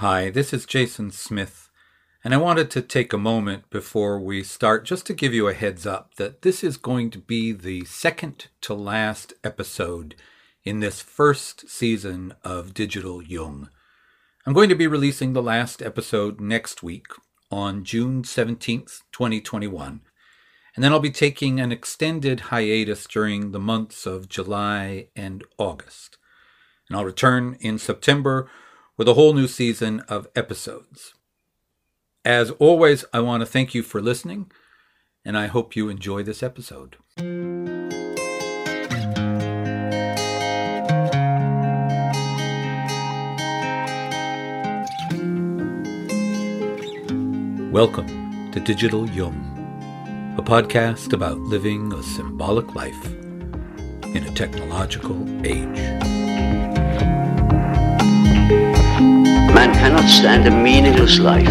Hi, this is Jason Smith, and I wanted to take a moment before we start just to give you a heads up that this is going to be the second to last episode in this first season of Digital Jung. I'm going to be releasing the last episode next week on June 17th, 2021, and then I'll be taking an extended hiatus during the months of July and August. And I'll return in September with a whole new season of episodes. As always, I want to thank you for listening, and I hope you enjoy this episode. Welcome to Digital Jung, a podcast about living a symbolic life in a technological age. Man cannot stand a meaningless life.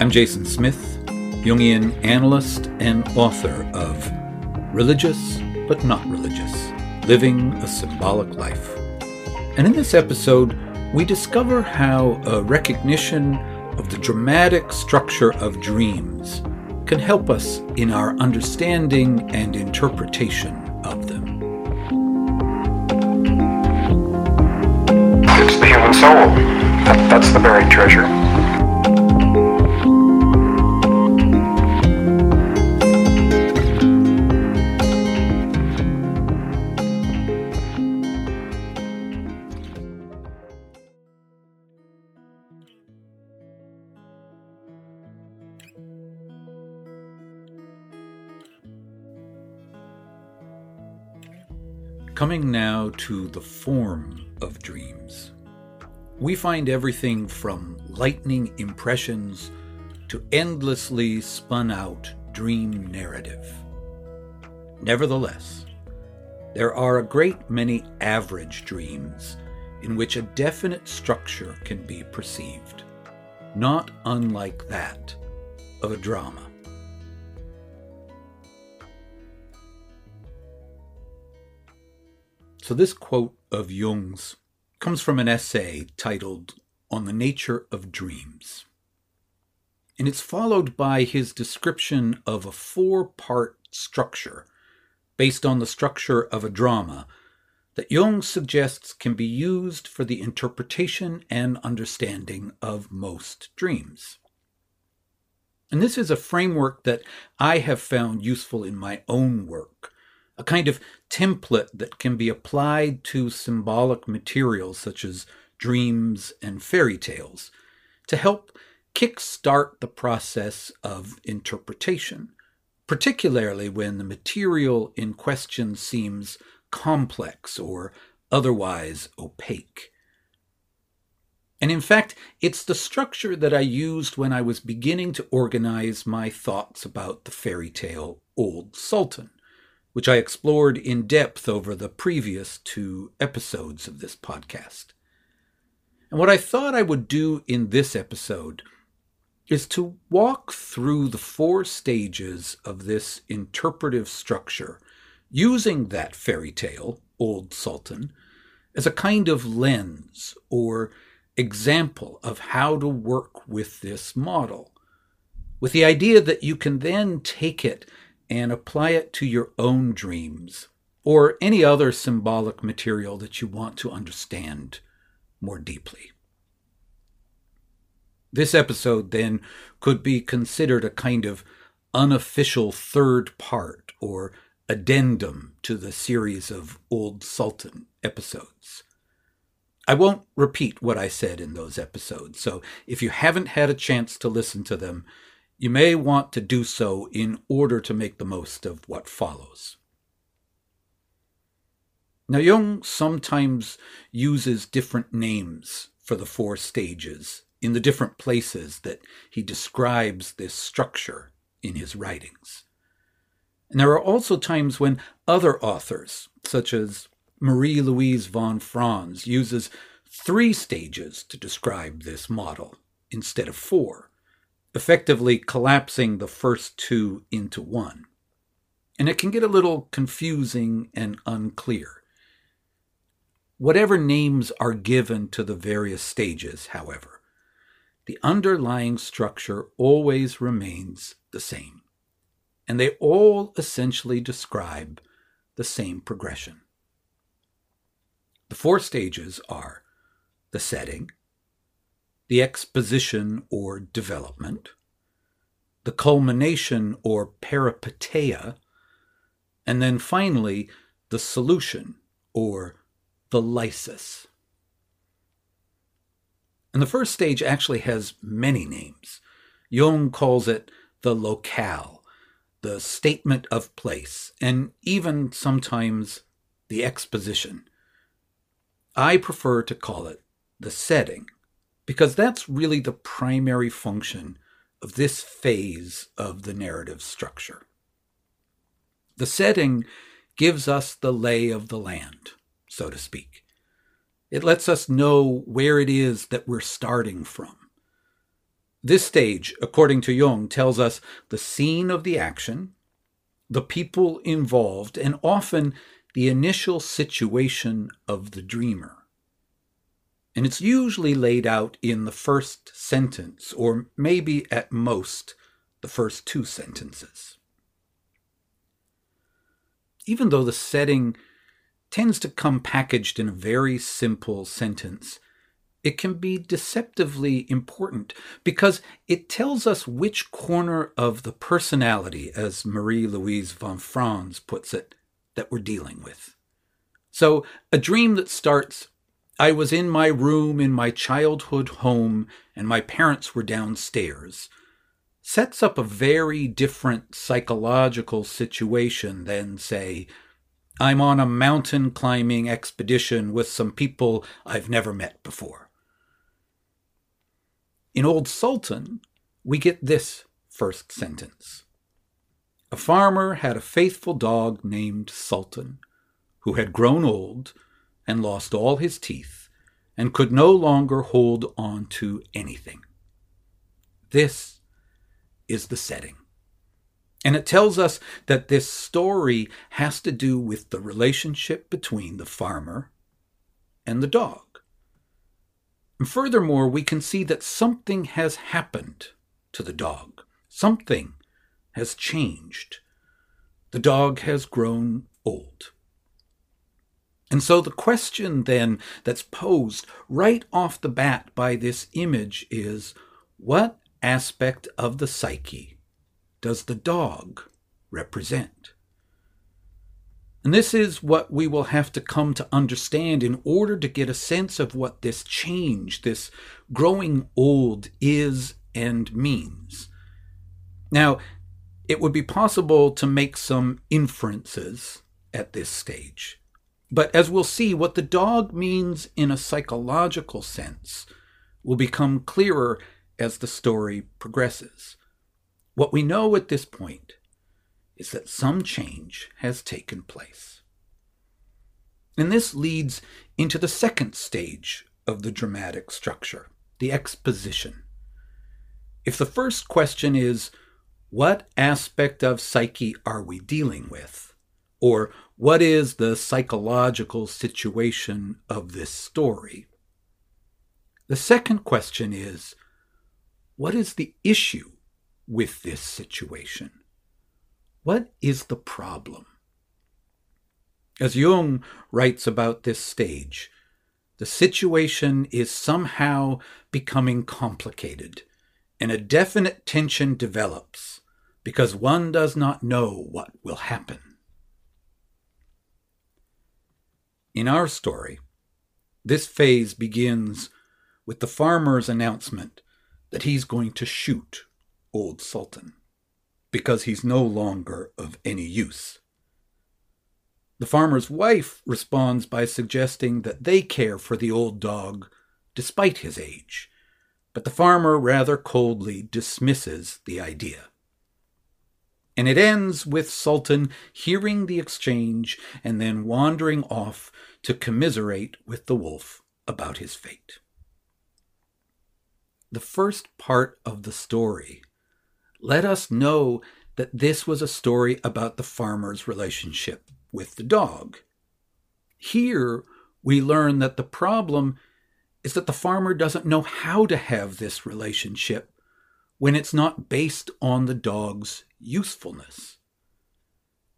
I'm Jason Smith, Jungian analyst and author of Religious but Not Religious Living a Symbolic Life. And in this episode, we discover how a recognition of the dramatic structure of dreams can help us in our understanding and interpretation soul. That, that's the buried treasure. Coming now to the form of dreams. We find everything from lightning impressions to endlessly spun out dream narrative. Nevertheless, there are a great many average dreams in which a definite structure can be perceived, not unlike that of a drama. So, this quote of Jung's comes from an essay titled On the Nature of Dreams. And it's followed by his description of a four part structure based on the structure of a drama that Jung suggests can be used for the interpretation and understanding of most dreams. And this is a framework that I have found useful in my own work a kind of template that can be applied to symbolic materials such as dreams and fairy tales to help kickstart the process of interpretation, particularly when the material in question seems complex or otherwise opaque. And in fact, it's the structure that I used when I was beginning to organize my thoughts about the fairy tale Old Sultan which I explored in depth over the previous two episodes of this podcast. And what I thought I would do in this episode is to walk through the four stages of this interpretive structure using that fairy tale, Old Sultan, as a kind of lens or example of how to work with this model, with the idea that you can then take it and apply it to your own dreams or any other symbolic material that you want to understand more deeply. This episode, then, could be considered a kind of unofficial third part or addendum to the series of Old Sultan episodes. I won't repeat what I said in those episodes, so if you haven't had a chance to listen to them, you may want to do so in order to make the most of what follows. Now, Jung sometimes uses different names for the four stages in the different places that he describes this structure in his writings. And there are also times when other authors, such as Marie Louise von Franz, uses three stages to describe this model instead of four effectively collapsing the first two into one. and it can get a little confusing and unclear. Whatever names are given to the various stages, however, the underlying structure always remains the same, and they all essentially describe the same progression. The four stages are the setting, the exposition or development, the culmination or peripeteia, and then finally the solution or the lysis. And the first stage actually has many names. Jung calls it the locale, the statement of place, and even sometimes the exposition. I prefer to call it the setting, because that's really the primary function of this phase of the narrative structure. The setting gives us the lay of the land, so to speak. It lets us know where it is that we're starting from. This stage, according to Jung, tells us the scene of the action, the people involved, and often the initial situation of the dreamer. And it's usually laid out in the first sentence, or maybe at most the first two sentences. Even though the setting tends to come packaged in a very simple sentence, it can be deceptively important because it tells us which corner of the personality, as Marie Louise von Franz puts it, that we're dealing with. So, a dream that starts I was in my room in my childhood home, and my parents were downstairs, sets up a very different psychological situation than, say, I'm on a mountain climbing expedition with some people I've never met before. In Old Sultan, we get this first sentence A farmer had a faithful dog named Sultan, who had grown old and lost all his teeth and could no longer hold on to anything. This is the setting. And it tells us that this story has to do with the relationship between the farmer and the dog. And furthermore, we can see that something has happened to the dog. Something has changed. The dog has grown old. And so the question then that's posed right off the bat by this image is what aspect of the psyche does the dog represent? And this is what we will have to come to understand in order to get a sense of what this change, this growing old, is and means. Now, it would be possible to make some inferences at this stage. But as we'll see, what the dog means in a psychological sense will become clearer as the story progresses. What we know at this point is that some change has taken place. And this leads into the second stage of the dramatic structure, the exposition. If the first question is, what aspect of psyche are we dealing with? Or what is the psychological situation of this story? The second question is what is the issue with this situation? What is the problem? As Jung writes about this stage, the situation is somehow becoming complicated, and a definite tension develops because one does not know what will happen. In our story, this phase begins with the farmer's announcement that he's going to shoot Old Sultan because he's no longer of any use. The farmer's wife responds by suggesting that they care for the old dog despite his age, but the farmer rather coldly dismisses the idea. And it ends with Sultan hearing the exchange and then wandering off to commiserate with the wolf about his fate. The first part of the story let us know that this was a story about the farmer's relationship with the dog. Here, we learn that the problem is that the farmer doesn't know how to have this relationship when it's not based on the dog's usefulness.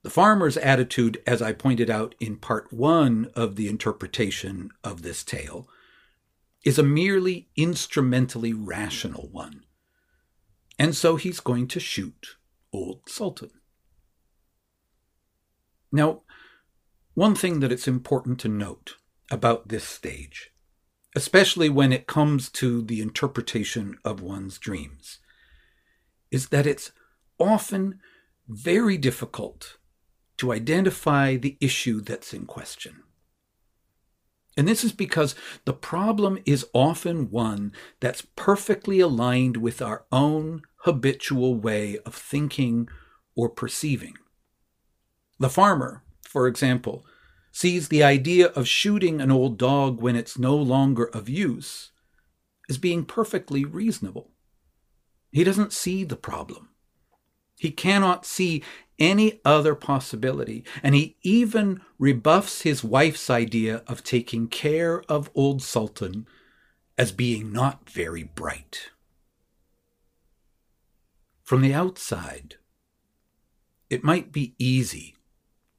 The farmer's attitude, as I pointed out in part one of the interpretation of this tale, is a merely instrumentally rational one. And so he's going to shoot Old Sultan. Now, one thing that it's important to note about this stage, especially when it comes to the interpretation of one's dreams, is that it's often very difficult to identify the issue that's in question. And this is because the problem is often one that's perfectly aligned with our own habitual way of thinking or perceiving. The farmer, for example, sees the idea of shooting an old dog when it's no longer of use as being perfectly reasonable. He doesn't see the problem. He cannot see any other possibility, and he even rebuffs his wife's idea of taking care of old Sultan as being not very bright. From the outside, it might be easy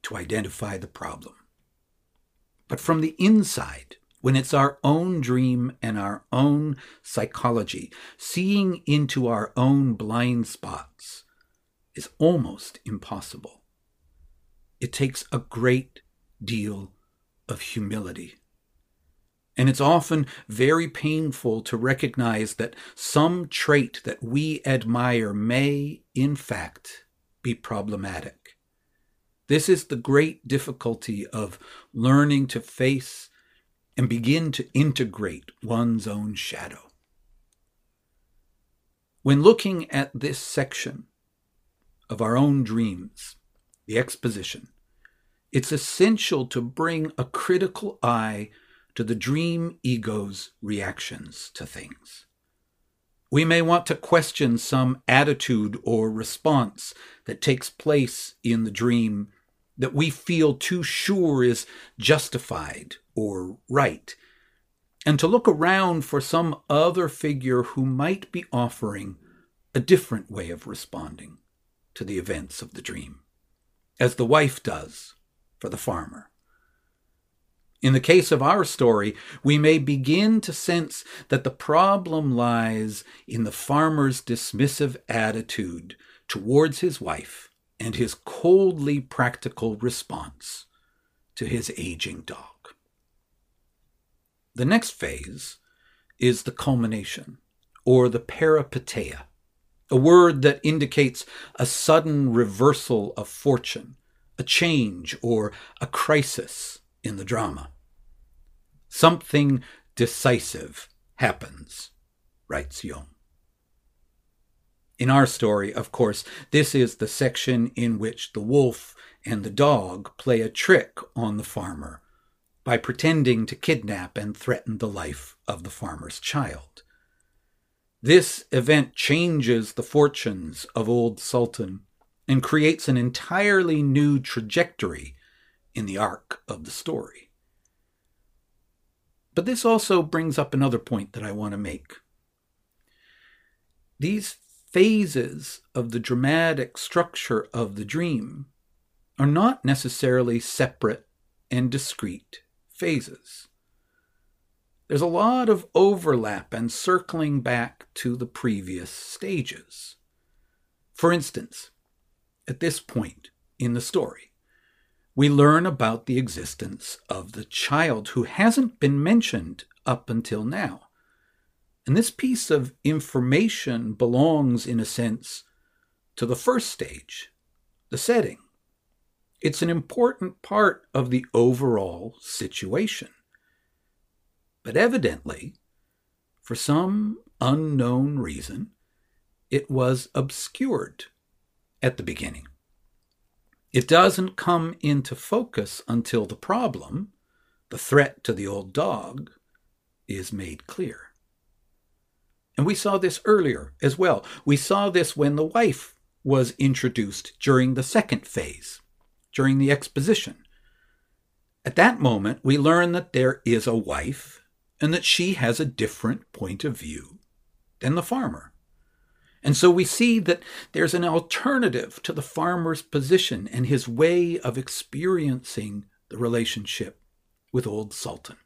to identify the problem. But from the inside, when it's our own dream and our own psychology, seeing into our own blind spots is almost impossible. It takes a great deal of humility. And it's often very painful to recognize that some trait that we admire may, in fact, be problematic. This is the great difficulty of learning to face and begin to integrate one's own shadow. When looking at this section of our own dreams, the exposition, it's essential to bring a critical eye to the dream ego's reactions to things. We may want to question some attitude or response that takes place in the dream that we feel too sure is justified or right, and to look around for some other figure who might be offering a different way of responding to the events of the dream, as the wife does for the farmer. In the case of our story, we may begin to sense that the problem lies in the farmer's dismissive attitude towards his wife and his coldly practical response to his aging dog. The next phase is the culmination, or the peripeteia, a word that indicates a sudden reversal of fortune, a change, or a crisis in the drama. Something decisive happens, writes Jung. In our story, of course, this is the section in which the wolf and the dog play a trick on the farmer by pretending to kidnap and threaten the life of the farmer's child. This event changes the fortunes of old Sultan and creates an entirely new trajectory in the arc of the story. But this also brings up another point that I want to make. These phases of the dramatic structure of the dream are not necessarily separate and discrete phases. There's a lot of overlap and circling back to the previous stages. For instance, at this point in the story, we learn about the existence of the child who hasn't been mentioned up until now. And this piece of information belongs, in a sense, to the first stage, the setting. It's an important part of the overall situation. But evidently, for some unknown reason, it was obscured at the beginning. It doesn't come into focus until the problem, the threat to the old dog, is made clear. And we saw this earlier as well. We saw this when the wife was introduced during the second phase, during the exposition. At that moment, we learn that there is a wife and that she has a different point of view than the farmer. And so we see that there's an alternative to the farmer's position and his way of experiencing the relationship with Old Sultan.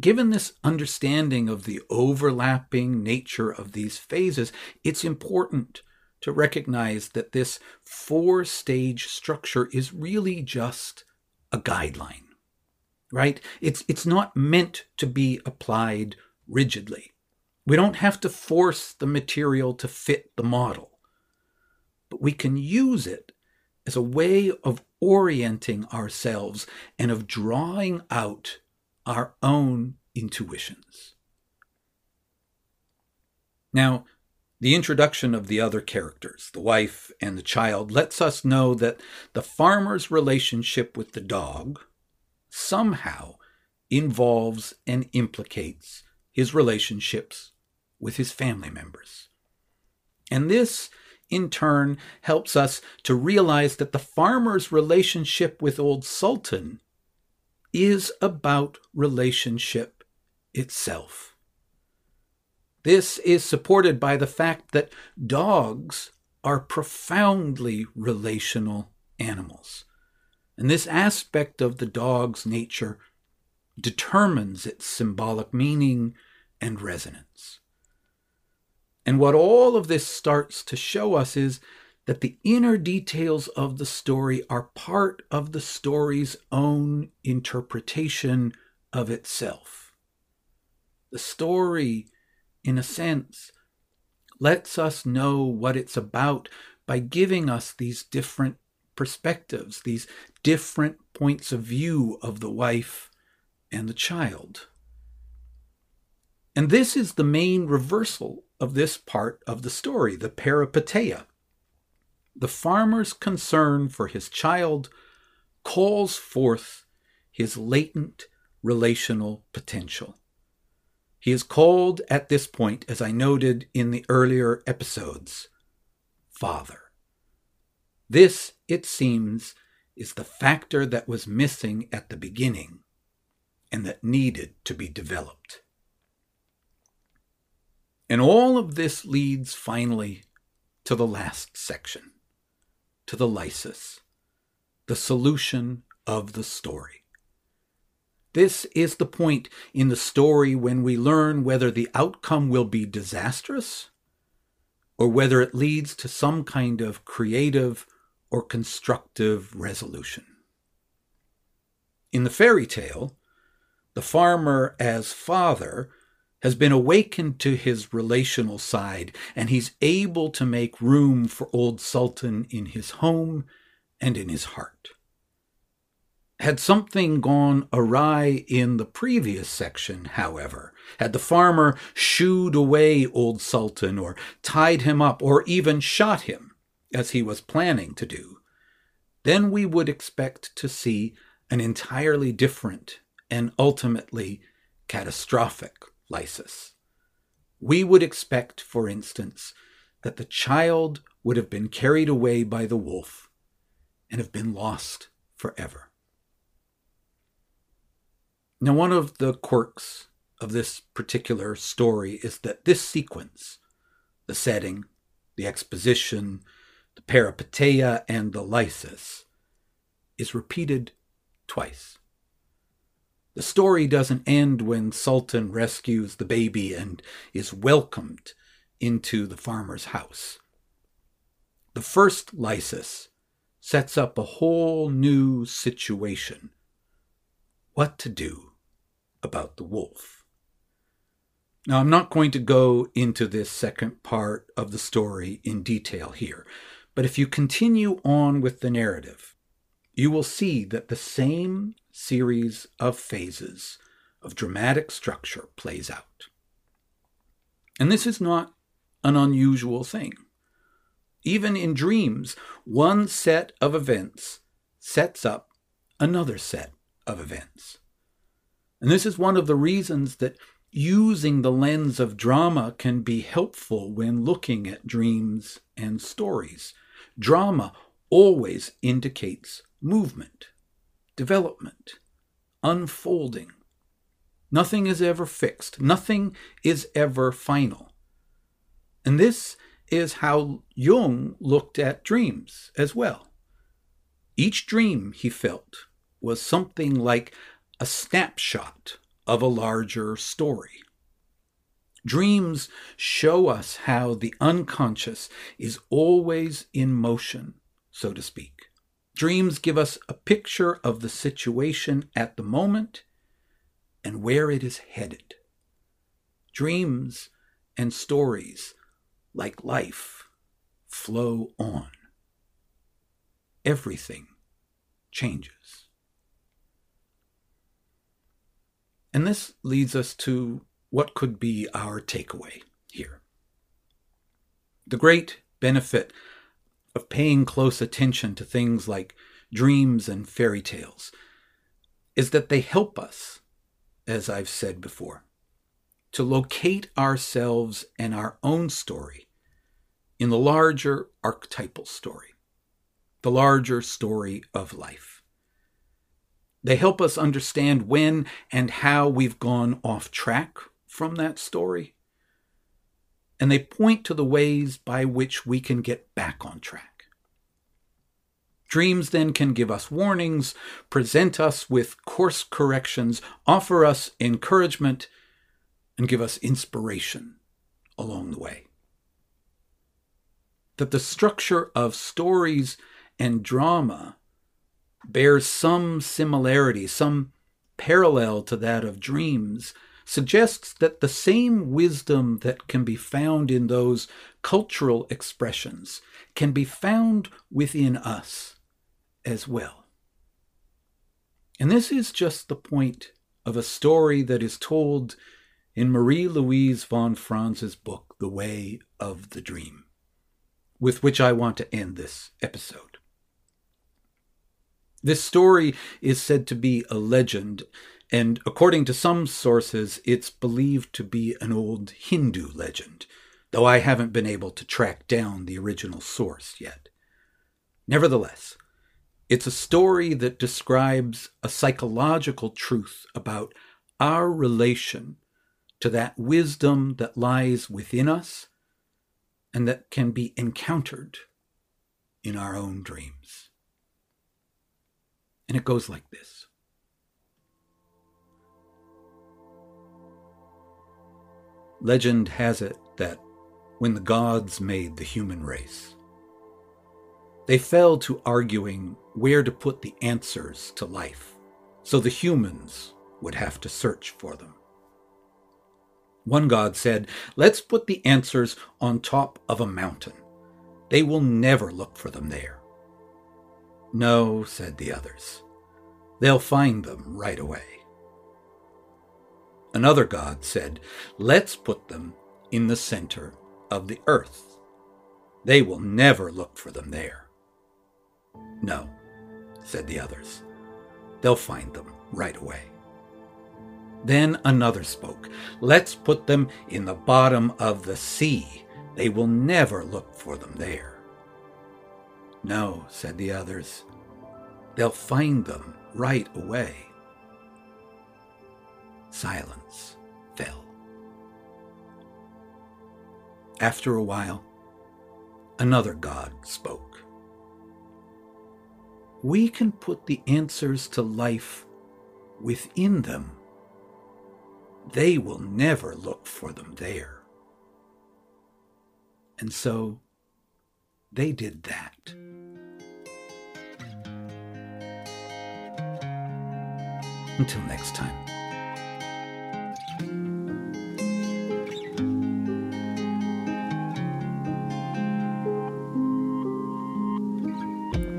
Given this understanding of the overlapping nature of these phases, it's important to recognize that this four stage structure is really just a guideline, right? It's, it's not meant to be applied rigidly. We don't have to force the material to fit the model, but we can use it as a way of orienting ourselves and of drawing out our own intuitions. Now, the introduction of the other characters, the wife and the child, lets us know that the farmer's relationship with the dog somehow involves and implicates his relationships with his family members. And this, in turn, helps us to realize that the farmer's relationship with Old Sultan is about relationship itself. This is supported by the fact that dogs are profoundly relational animals. And this aspect of the dog's nature determines its symbolic meaning and resonance. And what all of this starts to show us is that the inner details of the story are part of the story's own interpretation of itself. The story, in a sense, lets us know what it's about by giving us these different perspectives, these different points of view of the wife and the child. And this is the main reversal of this part of the story, the peripeteia the farmer's concern for his child calls forth his latent relational potential. He is called at this point, as I noted in the earlier episodes, Father. This, it seems, is the factor that was missing at the beginning and that needed to be developed. And all of this leads finally to the last section to the lysis, the solution of the story. This is the point in the story when we learn whether the outcome will be disastrous or whether it leads to some kind of creative or constructive resolution. In the fairy tale, the farmer as father has been awakened to his relational side, and he's able to make room for old Sultan in his home and in his heart. Had something gone awry in the previous section, however, had the farmer shooed away old Sultan or tied him up or even shot him, as he was planning to do, then we would expect to see an entirely different and ultimately catastrophic lysis. We would expect, for instance, that the child would have been carried away by the wolf and have been lost forever. Now, one of the quirks of this particular story is that this sequence, the setting, the exposition, the peripeteia, and the lysis, is repeated twice. The story doesn't end when Sultan rescues the baby and is welcomed into the farmer's house. The first lysis sets up a whole new situation what to do about the wolf. Now, I'm not going to go into this second part of the story in detail here, but if you continue on with the narrative, you will see that the same series of phases of dramatic structure plays out. And this is not an unusual thing. Even in dreams, one set of events sets up another set of events. And this is one of the reasons that using the lens of drama can be helpful when looking at dreams and stories. Drama always indicates movement, development, unfolding. Nothing is ever fixed, nothing is ever final. And this is how Jung looked at dreams as well. Each dream, he felt, was something like a snapshot of a larger story. Dreams show us how the unconscious is always in motion, so to speak. Dreams give us a picture of the situation at the moment and where it is headed. Dreams and stories, like life, flow on. Everything changes. And this leads us to what could be our takeaway here. The great benefit of paying close attention to things like dreams and fairy tales is that they help us, as I've said before, to locate ourselves and our own story in the larger archetypal story, the larger story of life. They help us understand when and how we've gone off track from that story. And they point to the ways by which we can get back on track. Dreams then can give us warnings, present us with course corrections, offer us encouragement, and give us inspiration along the way. That the structure of stories and drama bears some similarity, some parallel to that of dreams, suggests that the same wisdom that can be found in those cultural expressions can be found within us as well. And this is just the point of a story that is told in Marie Louise von Franz's book, The Way of the Dream, with which I want to end this episode. This story is said to be a legend, and according to some sources, it's believed to be an old Hindu legend, though I haven't been able to track down the original source yet. Nevertheless, it's a story that describes a psychological truth about our relation to that wisdom that lies within us and that can be encountered in our own dreams. And it goes like this Legend has it that when the gods made the human race, they fell to arguing where to put the answers to life, so the humans would have to search for them. One god said, Let's put the answers on top of a mountain. They will never look for them there. No, said the others. They'll find them right away. Another god said, Let's put them in the center of the earth. They will never look for them there. No, said the others. They'll find them right away. Then another spoke, Let's put them in the bottom of the sea. They will never look for them there. No, said the others. They'll find them right away. Silence fell. After a while, another god spoke. We can put the answers to life within them. They will never look for them there. And so they did that. Until next time.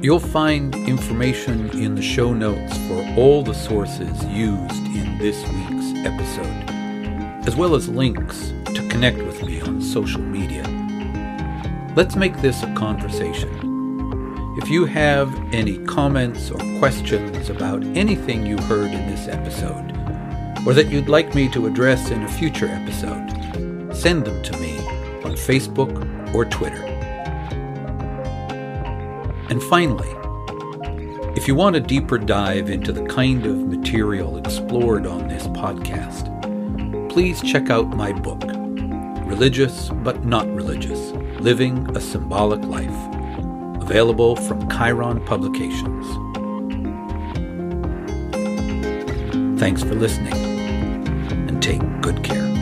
You'll find information in the show notes for all the sources used in this week's episode, as well as links to connect with me on social media. Let's make this a conversation. If you have any comments or questions about anything you heard in this episode, or that you'd like me to address in a future episode, send them to me on Facebook or Twitter. And finally, if you want a deeper dive into the kind of material explored on this podcast, please check out my book, Religious but Not Religious Living a Symbolic Life, available from Chiron Publications. Thanks for listening, and take good care.